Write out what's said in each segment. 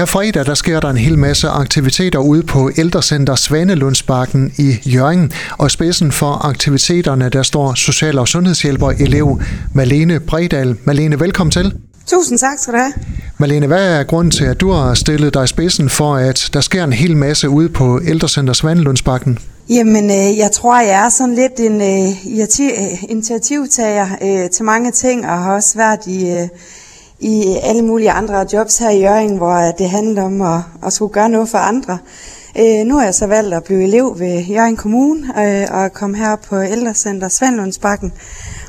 Her fredag der sker der en hel masse aktiviteter ude på ældrecenter Svanelundsbakken i Jørgen, og spidsen for aktiviteterne der står social- og sundhedshjælper elev Malene Bredal. Malene, velkommen til. Tusind tak skal du have. Malene, hvad er grunden til, at du har stillet dig spidsen for, at der sker en hel masse ude på ældrecenter Svanelundsbakken? Jamen, øh, jeg tror, jeg er sådan lidt en øh, initiativtager øh, til mange ting, og har også været i, øh, i alle mulige andre jobs her i Jørgen, hvor det handler om at, at skulle gøre noget for andre. Øh, nu har jeg så valgt at blive elev ved Jørgen Kommune øh, og komme her på ældrecenter Svandlundsbakken.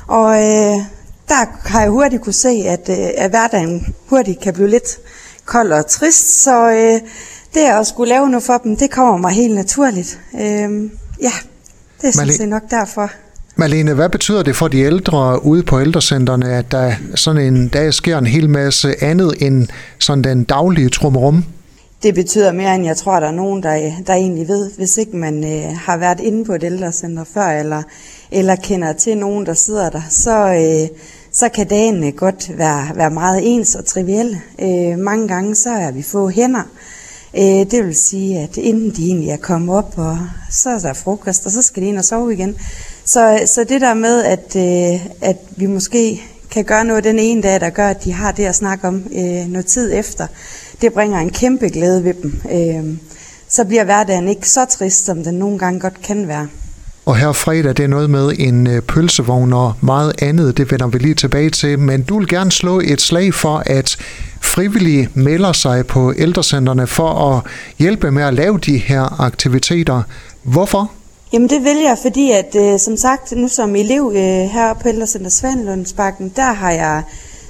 Og øh, der har jeg hurtigt kunne se, at, øh, at hverdagen hurtigt kan blive lidt kold og trist, så øh, det at skulle lave noget for dem, det kommer mig helt naturligt. Øh, ja, det er sådan set nok derfor. Malene, hvad betyder det for de ældre ude på ældrecentrene, at der sådan en dag sker en hel masse andet end sådan den daglige trumrum? Det betyder mere, end jeg tror, der er nogen, der, der egentlig ved. Hvis ikke man øh, har været inde på et ældrecenter før, eller, eller kender til nogen, der sidder der, så, øh, så kan dagene godt være, være meget ens og trivielle. Øh, mange gange så er vi få hænder. Øh, det vil sige, at inden de egentlig er kommet op, og så er der frokost, og så skal de ind og sove igen. Så, så det der med, at, øh, at vi måske kan gøre noget den ene dag, der gør, at de har det at snakke om øh, noget tid efter, det bringer en kæmpe glæde ved dem. Øh, så bliver hverdagen ikke så trist, som den nogle gange godt kan være. Og her fredag, det er noget med en øh, pølsevogn og meget andet, det vender vi lige tilbage til. Men du vil gerne slå et slag for, at frivillige melder sig på ældrecenterne for at hjælpe med at lave de her aktiviteter. Hvorfor? Jamen det vil jeg, fordi at øh, som sagt, nu som elev øh, her på Ældrecenter Svanlundsbakken, der har jeg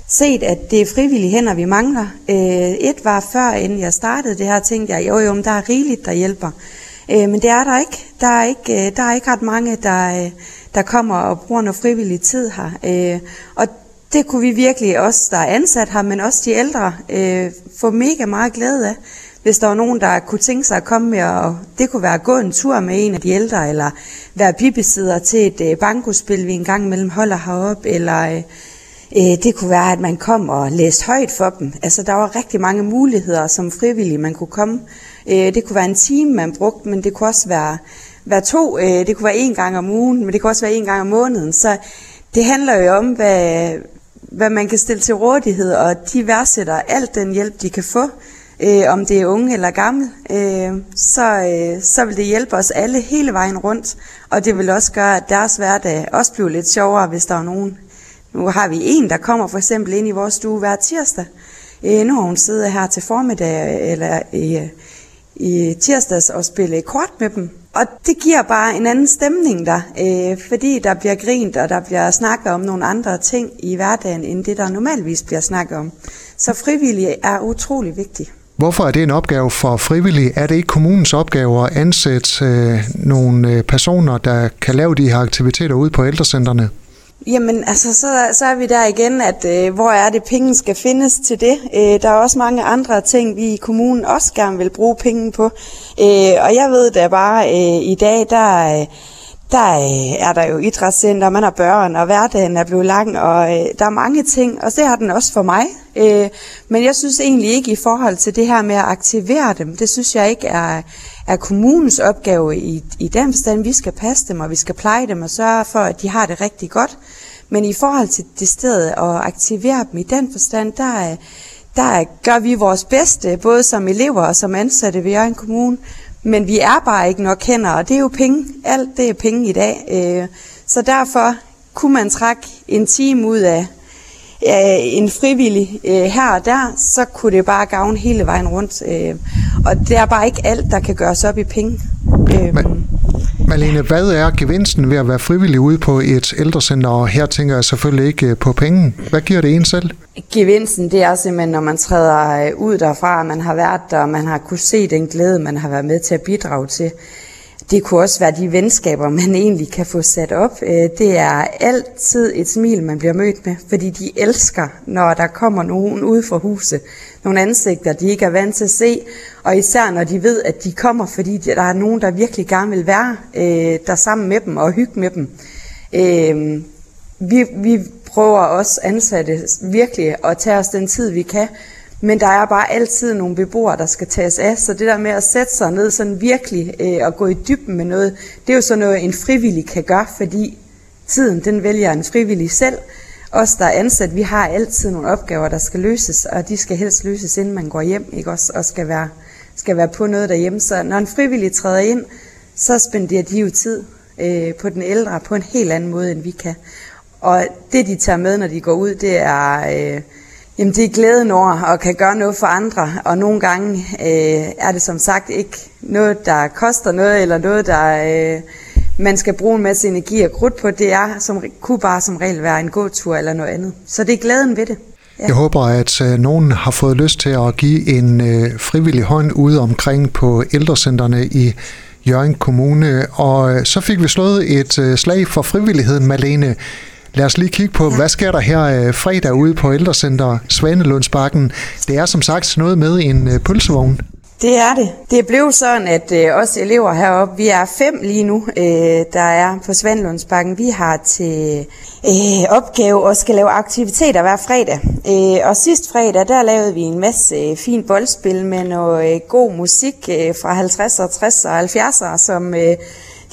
set, at det er frivillige hænder, vi mangler. Øh, et var før, inden jeg startede det her, tænkte jeg, jo jo, men der er rigeligt, der hjælper. Øh, men det er der ikke. Der er ikke, øh, der er ikke ret mange, der, øh, der kommer og bruger noget frivillig tid her. Øh, og det kunne vi virkelig også, der er ansat her, men også de ældre, øh, få mega meget glæde af hvis der var nogen, der kunne tænke sig at komme med, og det kunne være at gå en tur med en af de ældre, eller være bibesidder til et øh, bankospil, vi engang mellem holder heroppe, eller øh, øh, det kunne være, at man kom og læste højt for dem. Altså, der var rigtig mange muligheder som frivillig, man kunne komme. Øh, det kunne være en time, man brugte, men det kunne også være, være to. Øh, det kunne være en gang om ugen, men det kunne også være en gang om måneden. Så det handler jo om, hvad, hvad man kan stille til rådighed, og de værdsætter alt den hjælp, de kan få øh, om det er unge eller gammel, øh, så, øh, så vil det hjælpe os alle hele vejen rundt, og det vil også gøre, at deres hverdag også bliver lidt sjovere, hvis der er nogen. Nu har vi en, der kommer for eksempel ind i vores stue hver tirsdag. Øh, nu har hun siddet her til formiddag eller i, i tirsdags og spillet kort med dem. Og det giver bare en anden stemning der, øh, fordi der bliver grint, og der bliver snakket om nogle andre ting i hverdagen, end det der normalvis bliver snakket om. Så frivillige er utrolig vigtigt. Hvorfor er det en opgave for frivillige? Er det ikke kommunens opgave at ansætte øh, nogle øh, personer, der kan lave de her aktiviteter ude på ældrecentrene? Jamen, altså, så, så er vi der igen, at øh, hvor er det, penge skal findes til det? Øh, der er også mange andre ting, vi i kommunen også gerne vil bruge penge på. Øh, og jeg ved da bare, øh, i dag, der... Øh, der øh, er der jo idrætscenter, man har børn, og hverdagen er blevet lang, og øh, der er mange ting, og det har den også for mig. Øh, men jeg synes egentlig ikke i forhold til det her med at aktivere dem, det synes jeg ikke er, er kommunens opgave i, i den forstand. Vi skal passe dem, og vi skal pleje dem og sørge for, at de har det rigtig godt. Men i forhold til det sted at aktivere dem i den forstand, der, øh, der gør vi vores bedste, både som elever og som ansatte ved Jørgen Kommune, men vi er bare ikke nok hænder, og det er jo penge. Alt det er penge i dag. Øh, så derfor kunne man trække en time ud af en frivillig øh, her og der, så kunne det bare gavne hele vejen rundt. Øh, og det er bare ikke alt, der kan gøres op i penge. Men, Malene, hvad er gevinsten ved at være frivillig ude på et ældrecenter? Og her tænker jeg selvfølgelig ikke øh, på penge. Hvad giver det en selv? Gevinsten, det er simpelthen, når man træder øh, ud derfra, man har været der, og man har kunne se den glæde, man har været med til at bidrage til. Det kunne også være de venskaber, man egentlig kan få sat op. Øh, det er altid et smil, man bliver mødt med, fordi de elsker, når der kommer nogen ud fra huset. Nogle ansigter, de ikke er vant til at se, og især når de ved, at de kommer, fordi der er nogen, der virkelig gerne vil være øh, der sammen med dem og hygge med dem. Øh, vi, vi prøver også ansatte virkelig at tage os den tid, vi kan, Men der er bare altid nogle beboere, der skal tages af, så det der med at sætte sig ned sådan virkelig øh, og gå i dybden med noget, det er jo sådan noget, en frivillig kan gøre, fordi tiden, den vælger en frivillig selv. Os, der er ansat, vi har altid nogle opgaver, der skal løses, og de skal helst løses, inden man går hjem, ikke også, og skal være, skal være på noget derhjemme. Så når en frivillig træder ind, så spenderer de jo tid øh, på den ældre på en helt anden måde, end vi kan. Og det, de tager med, når de går ud, det er, øh, jamen, det er glæden over at kan gøre noget for andre. Og nogle gange øh, er det som sagt ikke noget, der koster noget, eller noget, der... Øh, man skal bruge en masse energi og krudt på, det er som, kunne bare som regel være en gåtur eller noget andet. Så det er glæden ved det. Ja. Jeg håber, at øh, nogen har fået lyst til at give en øh, frivillig hånd ude omkring på ældrecentrene i Jørgen Kommune. Og øh, så fik vi slået et øh, slag for frivilligheden, Malene. Lad os lige kigge på, ja. hvad sker der her øh, fredag ude på ældrecenter Svanelundsbakken. Det er som sagt noget med en øh, pølsevogn. Det er det. Det er blevet sådan, at øh, os elever heroppe, vi er fem lige nu, øh, der er på Svendlundsbakken. Vi har til øh, opgave at skal lave aktiviteter hver fredag. Øh, og sidst fredag, der lavede vi en masse øh, fin boldspil med noget øh, god musik øh, fra 50'er, 60'er og 70'er, som øh,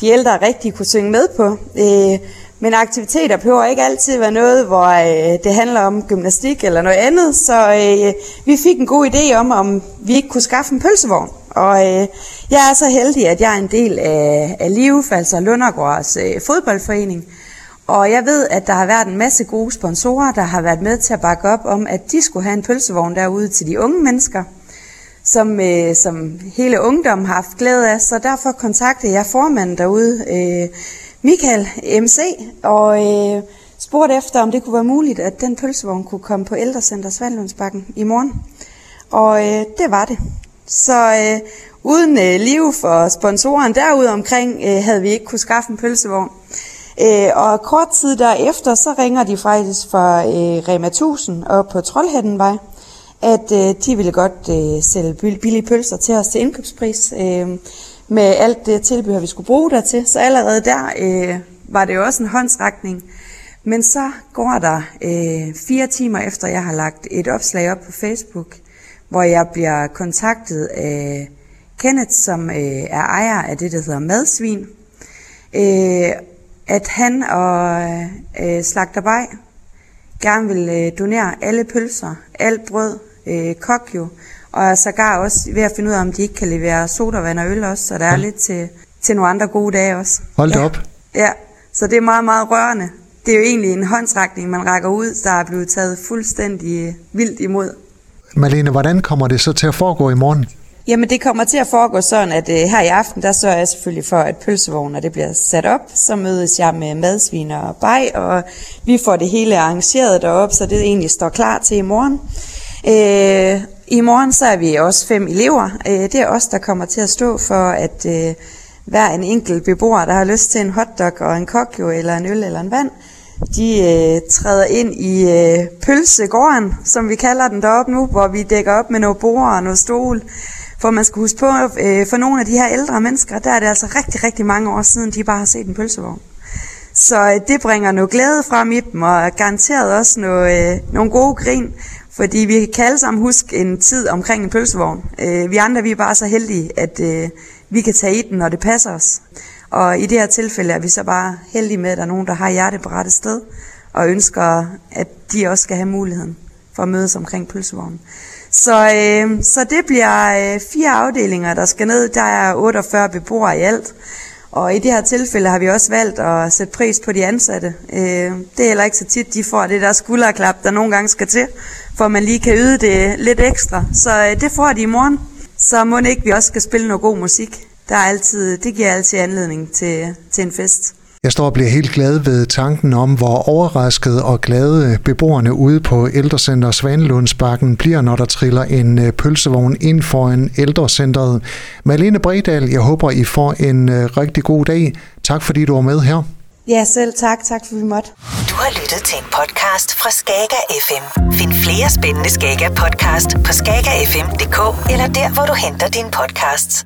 de ældre rigtig kunne synge med på. Øh, men aktiviteter behøver ikke altid være noget, hvor øh, det handler om gymnastik eller noget andet. Så øh, vi fik en god idé om, om vi ikke kunne skaffe en pølsevogn. Og øh, jeg er så heldig, at jeg er en del af, af LIVF, altså Lundergårds øh, fodboldforening. Og jeg ved, at der har været en masse gode sponsorer, der har været med til at bakke op om, at de skulle have en pølsevogn derude til de unge mennesker, som, øh, som hele ungdommen har haft glæde af. Så derfor kontaktede jeg formanden derude, øh, Michael MC og øh, spurgte efter, om det kunne være muligt, at den pølsevogn kunne komme på ældrecenter Svandlundsbakken i morgen. Og øh, det var det. Så øh, uden øh, liv for sponsoren derude omkring, øh, havde vi ikke kunne skaffe en pølsevogn. Øh, og kort tid derefter, så ringer de faktisk fra øh, Rema 1000 op på Trollhættenvej, at øh, de ville godt øh, sælge billige pølser til os til indkøbspris. Øh, med alt det tilbehør, vi skulle bruge der til. Så allerede der øh, var det jo også en håndsrækning. Men så går der øh, fire timer efter, jeg har lagt et opslag op på Facebook, hvor jeg bliver kontaktet af Kenneth, som øh, er ejer af det, der hedder Madsvin, øh, at han og øh, Slagterbej gerne vil øh, donere alle pølser, alt brød, øh, kokjo og er sågar også ved at finde ud af, om de ikke kan levere sodavand og øl også, så der er lidt til, til nogle andre gode dage også. Hold ja. op. Ja, så det er meget, meget rørende. Det er jo egentlig en håndsrækning, man rækker ud, der er blevet taget fuldstændig vildt imod. Malene, hvordan kommer det så til at foregå i morgen? Jamen det kommer til at foregå sådan, at uh, her i aften, der sørger jeg selvfølgelig for, at pølsevognen det bliver sat op. Så mødes jeg med madsvin og bag, og vi får det hele arrangeret derop, så det egentlig står klar til i morgen. Uh, i morgen så er vi også fem elever. Øh, det er os, der kommer til at stå for, at øh, hver en enkelt beboer, der har lyst til en hotdog og en kokjo eller en øl eller en vand, de øh, træder ind i øh, pølsegården, som vi kalder den deroppe nu, hvor vi dækker op med nogle borer og noget stol. For man skal huske på, øh, for nogle af de her ældre mennesker, der er det altså rigtig, rigtig mange år siden, de bare har set en pølsevogn. Så øh, det bringer noget glæde frem i dem, og garanteret også noget, øh, nogle gode grin. Fordi vi kan alle sammen huske en tid omkring en pølsevogn. Øh, vi andre vi er bare så heldige, at øh, vi kan tage i den, når det passer os. Og i det her tilfælde er vi så bare heldige med, at der er nogen, der har hjertet på rette sted, og ønsker, at de også skal have muligheden for at mødes omkring pølsevognen. Så, øh, så det bliver øh, fire afdelinger, der skal ned. Der er 48 beboere i alt. Og i det her tilfælde har vi også valgt at sætte pris på de ansatte. Øh, det er heller ikke så tit, de får det der skulderklap, der nogle gange skal til, for man lige kan yde det lidt ekstra. Så øh, det får de i morgen. Så må ikke vi også skal spille noget god musik. Der er altid, det giver altid anledning til, til en fest. Jeg står og bliver helt glad ved tanken om, hvor overrasket og glade beboerne ude på ældrecenter Svanelundsbakken bliver, når der triller en øh, pølsevogn ind foran ældrecentret. Malene Bredal, jeg håber, I får en øh, rigtig god dag. Tak fordi du var med her. Ja, selv tak. Tak for vi måtte. Du har lyttet til en podcast fra Skager FM. Find flere spændende Skager podcast på skagerfm.dk eller der, hvor du henter dine podcasts.